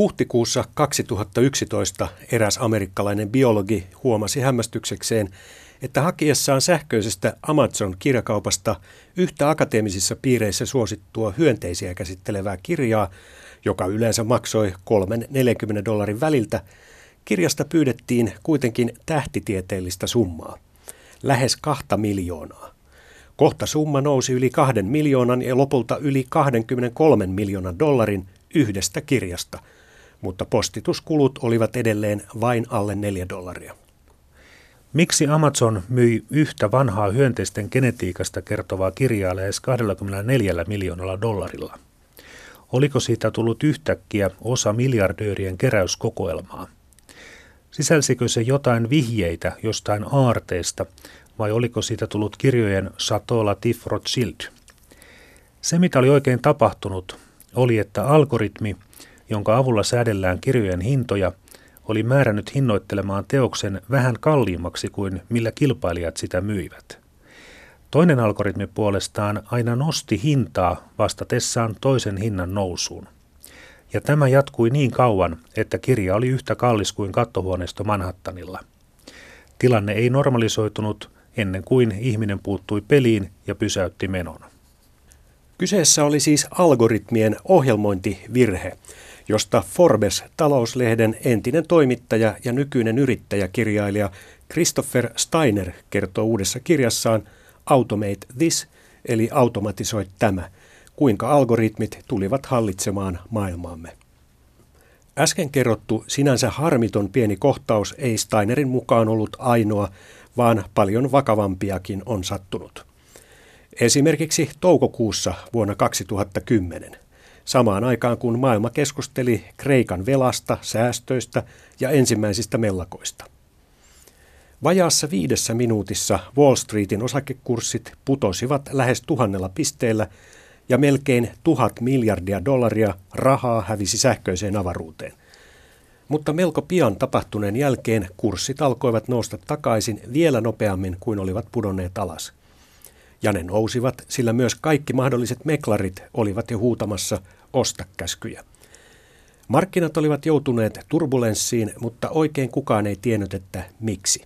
Huhtikuussa 2011 eräs amerikkalainen biologi huomasi hämmästyksekseen, että hakiessaan sähköisestä Amazon-kirjakaupasta yhtä akateemisissa piireissä suosittua hyönteisiä käsittelevää kirjaa, joka yleensä maksoi 3-40 dollarin väliltä, kirjasta pyydettiin kuitenkin tähtitieteellistä summaa, lähes kahta miljoonaa. Kohta summa nousi yli kahden miljoonan ja lopulta yli 23 miljoonan dollarin yhdestä kirjasta, mutta postituskulut olivat edelleen vain alle 4 dollaria. Miksi Amazon myi yhtä vanhaa hyönteisten genetiikasta kertovaa kirjaa lähes 24 miljoonalla dollarilla? Oliko siitä tullut yhtäkkiä osa miljardöörien keräyskokoelmaa? Sisälsikö se jotain vihjeitä jostain aarteesta vai oliko siitä tullut kirjojen Chateau Latif Rothschild? Se, mitä oli oikein tapahtunut, oli, että algoritmi, jonka avulla säädellään kirjojen hintoja, oli määrännyt hinnoittelemaan teoksen vähän kalliimmaksi kuin millä kilpailijat sitä myivät. Toinen algoritmi puolestaan aina nosti hintaa vastatessaan toisen hinnan nousuun. Ja tämä jatkui niin kauan, että kirja oli yhtä kallis kuin kattohuoneisto Manhattanilla. Tilanne ei normalisoitunut ennen kuin ihminen puuttui peliin ja pysäytti menon. Kyseessä oli siis algoritmien ohjelmointivirhe, josta Forbes talouslehden entinen toimittaja ja nykyinen yrittäjäkirjailija Christopher Steiner kertoo uudessa kirjassaan Automate This, eli automatisoi tämä, kuinka algoritmit tulivat hallitsemaan maailmaamme. Äsken kerrottu sinänsä harmiton pieni kohtaus ei Steinerin mukaan ollut ainoa, vaan paljon vakavampiakin on sattunut. Esimerkiksi toukokuussa vuonna 2010, samaan aikaan kun maailma keskusteli Kreikan velasta, säästöistä ja ensimmäisistä mellakoista. Vajaassa viidessä minuutissa Wall Streetin osakekurssit putosivat lähes tuhannella pisteellä ja melkein tuhat miljardia dollaria rahaa hävisi sähköiseen avaruuteen. Mutta melko pian tapahtuneen jälkeen kurssit alkoivat nousta takaisin vielä nopeammin kuin olivat pudonneet alas – ja ne nousivat, sillä myös kaikki mahdolliset meklarit olivat jo huutamassa ostakäskyjä. Markkinat olivat joutuneet turbulenssiin, mutta oikein kukaan ei tiennyt, että miksi.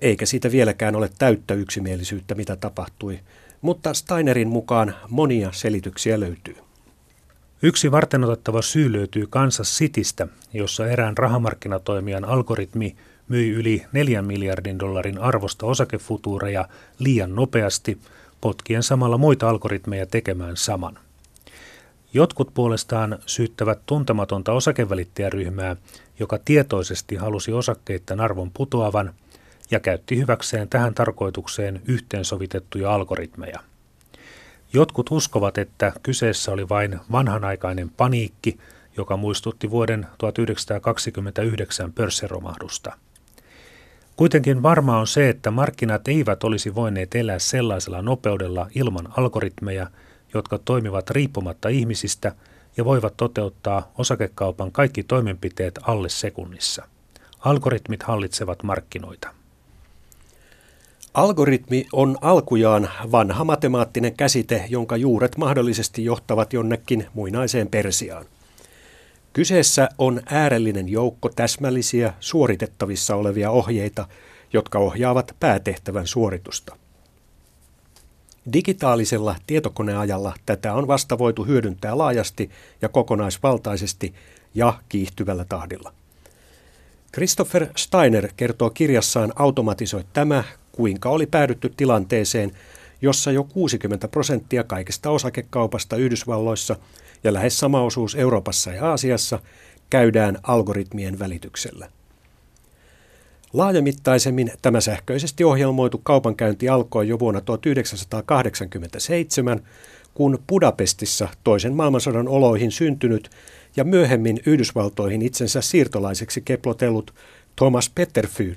Eikä siitä vieläkään ole täyttä yksimielisyyttä, mitä tapahtui, mutta Steinerin mukaan monia selityksiä löytyy. Yksi vartenotettava syy löytyy Kansas Citystä, jossa erään rahamarkkinatoimijan algoritmi myi yli 4 miljardin dollarin arvosta osakefutuureja liian nopeasti, potkien samalla muita algoritmeja tekemään saman. Jotkut puolestaan syyttävät tuntematonta osakevälittäjäryhmää, joka tietoisesti halusi osakkeiden arvon putoavan ja käytti hyväkseen tähän tarkoitukseen yhteensovitettuja algoritmeja. Jotkut uskovat, että kyseessä oli vain vanhanaikainen paniikki, joka muistutti vuoden 1929 pörssiromahdusta – Kuitenkin varmaa on se, että markkinat eivät olisi voineet elää sellaisella nopeudella ilman algoritmeja, jotka toimivat riippumatta ihmisistä ja voivat toteuttaa osakekaupan kaikki toimenpiteet alle sekunnissa. Algoritmit hallitsevat markkinoita. Algoritmi on alkujaan vanha matemaattinen käsite, jonka juuret mahdollisesti johtavat jonnekin muinaiseen Persiaan. Kyseessä on äärellinen joukko täsmällisiä suoritettavissa olevia ohjeita, jotka ohjaavat päätehtävän suoritusta. Digitaalisella tietokoneajalla tätä on vasta voitu hyödyntää laajasti ja kokonaisvaltaisesti ja kiihtyvällä tahdilla. Christopher Steiner kertoo kirjassaan Automatisoi tämä, kuinka oli päädytty tilanteeseen, jossa jo 60 prosenttia kaikesta osakekaupasta Yhdysvalloissa – ja lähes sama osuus Euroopassa ja Aasiassa käydään algoritmien välityksellä. Laajamittaisemmin tämä sähköisesti ohjelmoitu kaupankäynti alkoi jo vuonna 1987, kun Budapestissa toisen maailmansodan oloihin syntynyt ja myöhemmin Yhdysvaltoihin itsensä siirtolaiseksi keplotellut Thomas Petterfy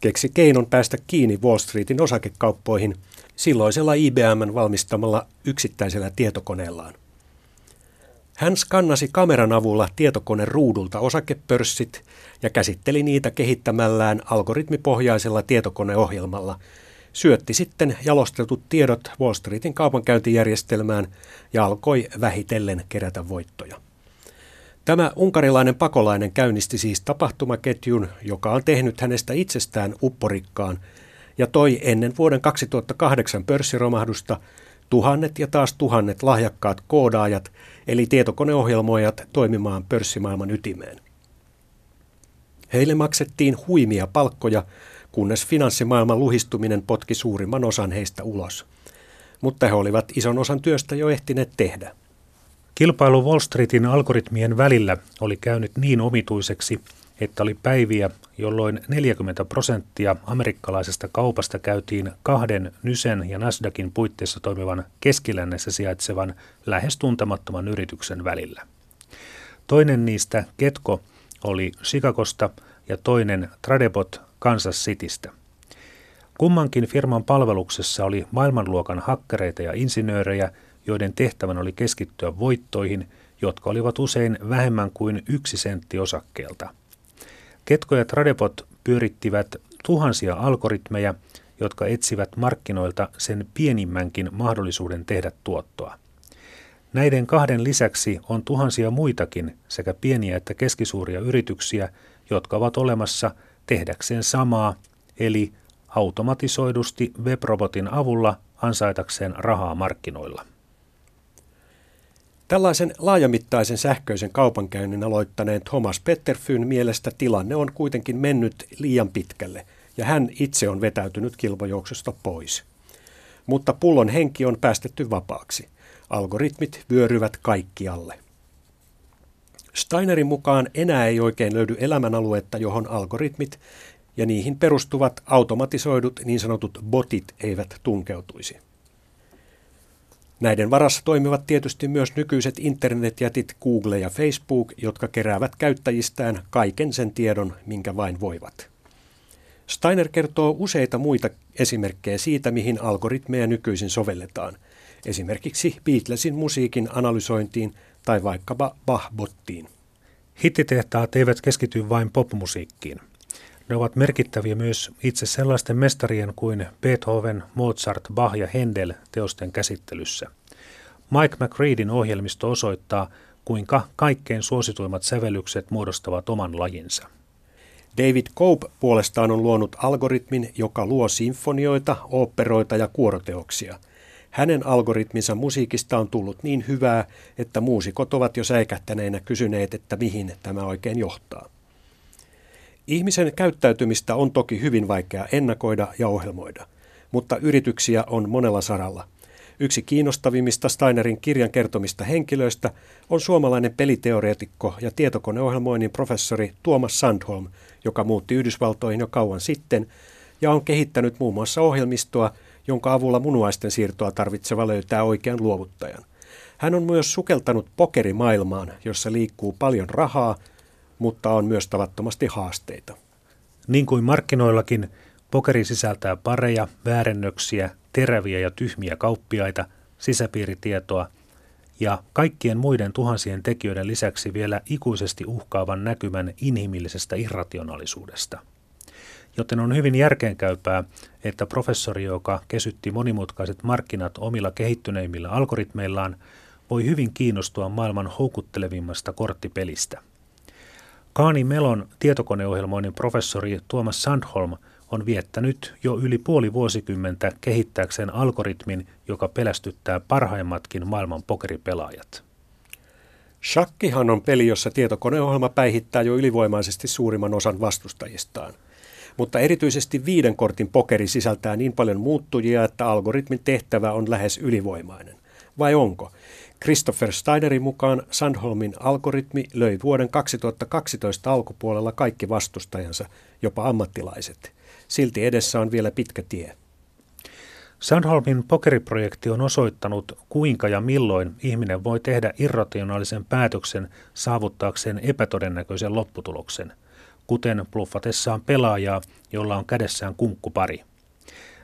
keksi keinon päästä kiinni Wall Streetin osakekauppoihin silloisella IBMn valmistamalla yksittäisellä tietokoneellaan. Hän skannasi kameran avulla tietokone ruudulta osakepörssit ja käsitteli niitä kehittämällään algoritmipohjaisella tietokoneohjelmalla. Syötti sitten jalostetut tiedot Wall Streetin kaupankäyntijärjestelmään ja alkoi vähitellen kerätä voittoja. Tämä unkarilainen pakolainen käynnisti siis tapahtumaketjun, joka on tehnyt hänestä itsestään upporikkaan ja toi ennen vuoden 2008 pörssiromahdusta tuhannet ja taas tuhannet lahjakkaat koodaajat eli tietokoneohjelmoijat toimimaan pörssimaailman ytimeen. Heille maksettiin huimia palkkoja, kunnes finanssimaailman luhistuminen potki suurimman osan heistä ulos. Mutta he olivat ison osan työstä jo ehtineet tehdä. Kilpailu Wall Streetin algoritmien välillä oli käynyt niin omituiseksi, että oli päiviä, jolloin 40 prosenttia amerikkalaisesta kaupasta käytiin kahden Nysen ja Nasdaqin puitteissa toimivan keskilännessä sijaitsevan lähes tuntemattoman yrityksen välillä. Toinen niistä, Ketko, oli Chicagosta ja toinen Tradebot Kansas Citystä. Kummankin firman palveluksessa oli maailmanluokan hakkereita ja insinöörejä, joiden tehtävän oli keskittyä voittoihin, jotka olivat usein vähemmän kuin yksi sentti osakkeelta. Ketko ja Tradepot pyörittivät tuhansia algoritmeja, jotka etsivät markkinoilta sen pienimmänkin mahdollisuuden tehdä tuottoa. Näiden kahden lisäksi on tuhansia muitakin sekä pieniä että keskisuuria yrityksiä, jotka ovat olemassa tehdäkseen samaa, eli automatisoidusti webrobotin avulla ansaitakseen rahaa markkinoilla. Tällaisen laajamittaisen sähköisen kaupankäynnin aloittaneen Thomas Petterfyn mielestä tilanne on kuitenkin mennyt liian pitkälle ja hän itse on vetäytynyt kilpajuoksusta pois. Mutta pullon henki on päästetty vapaaksi. Algoritmit vyöryvät kaikkialle. Steinerin mukaan enää ei oikein löydy elämänaluetta, johon algoritmit ja niihin perustuvat automatisoidut niin sanotut botit eivät tunkeutuisi. Näiden varassa toimivat tietysti myös nykyiset internetjätit Google ja Facebook, jotka keräävät käyttäjistään kaiken sen tiedon, minkä vain voivat. Steiner kertoo useita muita esimerkkejä siitä, mihin algoritmeja nykyisin sovelletaan, esimerkiksi Beatlesin musiikin analysointiin tai vaikkapa Bach-bottiin. Hittitehtaat eivät keskity vain popmusiikkiin. Ne ovat merkittäviä myös itse sellaisten mestarien kuin Beethoven, Mozart, Bach ja Händel teosten käsittelyssä. Mike McReadin ohjelmisto osoittaa, kuinka kaikkein suosituimmat sävellykset muodostavat oman lajinsa. David Cope puolestaan on luonut algoritmin, joka luo sinfonioita, oopperoita ja kuoroteoksia. Hänen algoritminsa musiikista on tullut niin hyvää, että muusikot ovat jo säikähtäneinä kysyneet, että mihin tämä oikein johtaa. Ihmisen käyttäytymistä on toki hyvin vaikea ennakoida ja ohjelmoida, mutta yrityksiä on monella saralla. Yksi kiinnostavimmista Steinerin kirjan kertomista henkilöistä on suomalainen peliteoreetikko ja tietokoneohjelmoinnin professori Tuomas Sandholm, joka muutti Yhdysvaltoihin jo kauan sitten ja on kehittänyt muun muassa ohjelmistoa, jonka avulla munuaisten siirtoa tarvitseva löytää oikean luovuttajan. Hän on myös sukeltanut pokerimaailmaan, jossa liikkuu paljon rahaa – mutta on myös tavattomasti haasteita. Niin kuin markkinoillakin, pokeri sisältää pareja, väärennöksiä, teräviä ja tyhmiä kauppiaita, sisäpiiritietoa ja kaikkien muiden tuhansien tekijöiden lisäksi vielä ikuisesti uhkaavan näkymän inhimillisestä irrationaalisuudesta. Joten on hyvin järkeenkäypää, että professori, joka kesytti monimutkaiset markkinat omilla kehittyneimmillä algoritmeillaan, voi hyvin kiinnostua maailman houkuttelevimmasta korttipelistä – Kaani Melon tietokoneohjelmoinnin professori Tuomas Sandholm on viettänyt jo yli puoli vuosikymmentä kehittääkseen algoritmin, joka pelästyttää parhaimmatkin maailman pokeripelaajat. Shakkihan on peli, jossa tietokoneohjelma päihittää jo ylivoimaisesti suurimman osan vastustajistaan. Mutta erityisesti viiden kortin pokeri sisältää niin paljon muuttujia, että algoritmin tehtävä on lähes ylivoimainen. Vai onko? Christopher Steinerin mukaan Sandholmin algoritmi löi vuoden 2012 alkupuolella kaikki vastustajansa, jopa ammattilaiset. Silti edessä on vielä pitkä tie. Sandholmin pokeriprojekti on osoittanut, kuinka ja milloin ihminen voi tehdä irrationaalisen päätöksen saavuttaakseen epätodennäköisen lopputuloksen, kuten bluffatessaan pelaajaa, jolla on kädessään kunkkupari.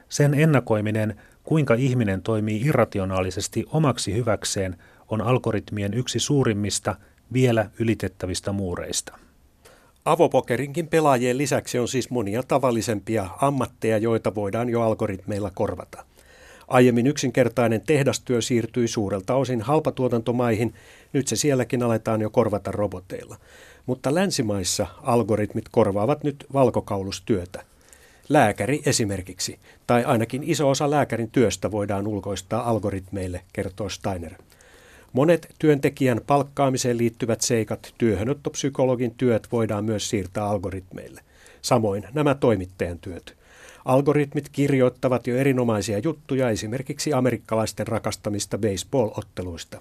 Sen ennakoiminen Kuinka ihminen toimii irrationaalisesti omaksi hyväkseen on algoritmien yksi suurimmista vielä ylitettävistä muureista. Avopokerinkin pelaajien lisäksi on siis monia tavallisempia ammatteja, joita voidaan jo algoritmeilla korvata. Aiemmin yksinkertainen tehdastyö siirtyi suurelta osin halpatuotantomaihin, nyt se sielläkin aletaan jo korvata roboteilla. Mutta länsimaissa algoritmit korvaavat nyt valkokaulustyötä. Lääkäri esimerkiksi, tai ainakin iso osa lääkärin työstä voidaan ulkoistaa algoritmeille, kertoo Steiner. Monet työntekijän palkkaamiseen liittyvät seikat, työhönottopsykologin työt voidaan myös siirtää algoritmeille. Samoin nämä toimittajan työt. Algoritmit kirjoittavat jo erinomaisia juttuja esimerkiksi amerikkalaisten rakastamista baseball-otteluista.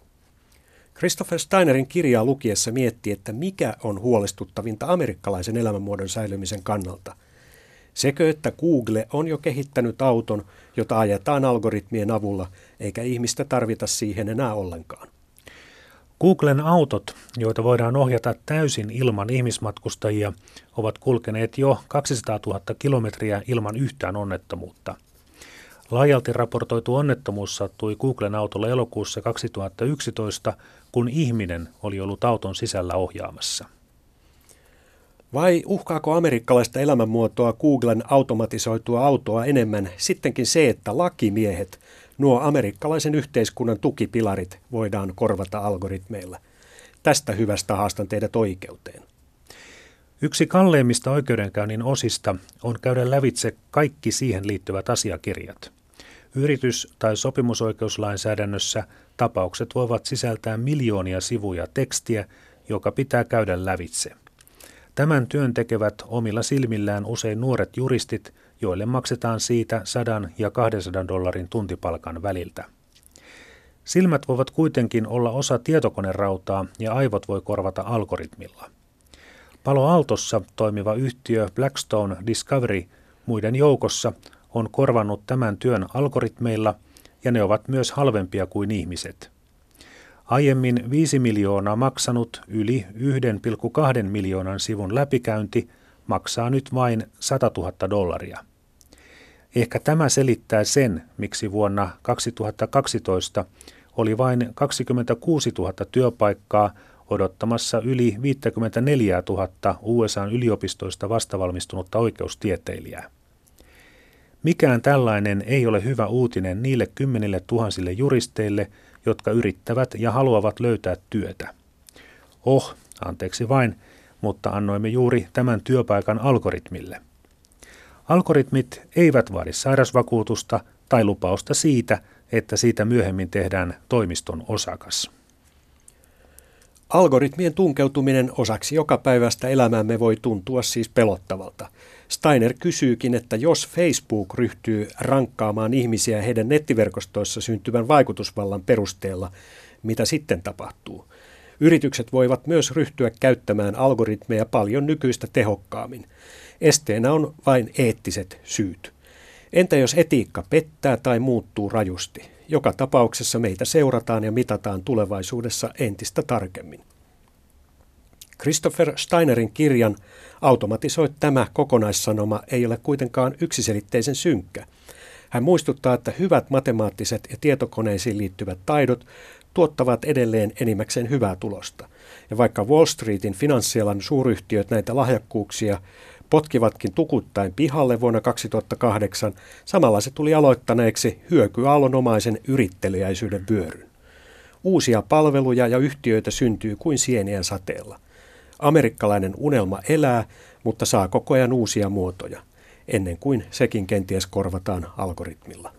Christopher Steinerin kirjaa lukiessa mietti, että mikä on huolestuttavinta amerikkalaisen elämänmuodon säilymisen kannalta. Sekö, että Google on jo kehittänyt auton, jota ajetaan algoritmien avulla, eikä ihmistä tarvita siihen enää ollenkaan. Googlen autot, joita voidaan ohjata täysin ilman ihmismatkustajia, ovat kulkeneet jo 200 000 kilometriä ilman yhtään onnettomuutta. Laajalti raportoitu onnettomuus sattui Googlen autolle elokuussa 2011, kun ihminen oli ollut auton sisällä ohjaamassa. Vai uhkaako amerikkalaista elämänmuotoa Googlen automatisoitua autoa enemmän sittenkin se, että lakimiehet Nuo amerikkalaisen yhteiskunnan tukipilarit voidaan korvata algoritmeilla. Tästä hyvästä haastan teidät oikeuteen. Yksi kalleimmista oikeudenkäynnin osista on käydä lävitse kaikki siihen liittyvät asiakirjat. Yritys- tai sopimusoikeuslainsäädännössä tapaukset voivat sisältää miljoonia sivuja tekstiä, joka pitää käydä lävitse. Tämän työn tekevät omilla silmillään usein nuoret juristit, joille maksetaan siitä 100 ja 200 dollarin tuntipalkan väliltä. Silmät voivat kuitenkin olla osa tietokonerautaa ja aivot voi korvata algoritmilla. Palo Altossa toimiva yhtiö Blackstone Discovery muiden joukossa on korvannut tämän työn algoritmeilla ja ne ovat myös halvempia kuin ihmiset. Aiemmin 5 miljoonaa maksanut yli 1,2 miljoonan sivun läpikäynti maksaa nyt vain 100 000 dollaria. Ehkä tämä selittää sen, miksi vuonna 2012 oli vain 26 000 työpaikkaa odottamassa yli 54 000 USAn yliopistoista vastavalmistunutta oikeustieteilijää. Mikään tällainen ei ole hyvä uutinen niille kymmenille tuhansille juristeille, jotka yrittävät ja haluavat löytää työtä. Oh, anteeksi vain, mutta annoimme juuri tämän työpaikan algoritmille. Algoritmit eivät vaadi sairausvakuutusta tai lupausta siitä, että siitä myöhemmin tehdään toimiston osakas. Algoritmien tunkeutuminen osaksi joka päivästä elämäämme voi tuntua siis pelottavalta. Steiner kysyykin, että jos Facebook ryhtyy rankkaamaan ihmisiä heidän nettiverkostoissa syntyvän vaikutusvallan perusteella, mitä sitten tapahtuu? Yritykset voivat myös ryhtyä käyttämään algoritmeja paljon nykyistä tehokkaammin. Esteenä on vain eettiset syyt. Entä jos etiikka pettää tai muuttuu rajusti? Joka tapauksessa meitä seurataan ja mitataan tulevaisuudessa entistä tarkemmin. Christopher Steinerin kirjan Automatisoi tämä kokonaissanoma ei ole kuitenkaan yksiselitteisen synkkä. Hän muistuttaa, että hyvät matemaattiset ja tietokoneisiin liittyvät taidot tuottavat edelleen enimmäkseen hyvää tulosta. Ja vaikka Wall Streetin finanssialan suuryhtiöt näitä lahjakkuuksia potkivatkin tukuttain pihalle vuonna 2008, samalla se tuli aloittaneeksi hyökyaallonomaisen yritteliäisyyden vyöryn. Uusia palveluja ja yhtiöitä syntyy kuin sieniä sateella. Amerikkalainen unelma elää, mutta saa koko ajan uusia muotoja, ennen kuin sekin kenties korvataan algoritmilla.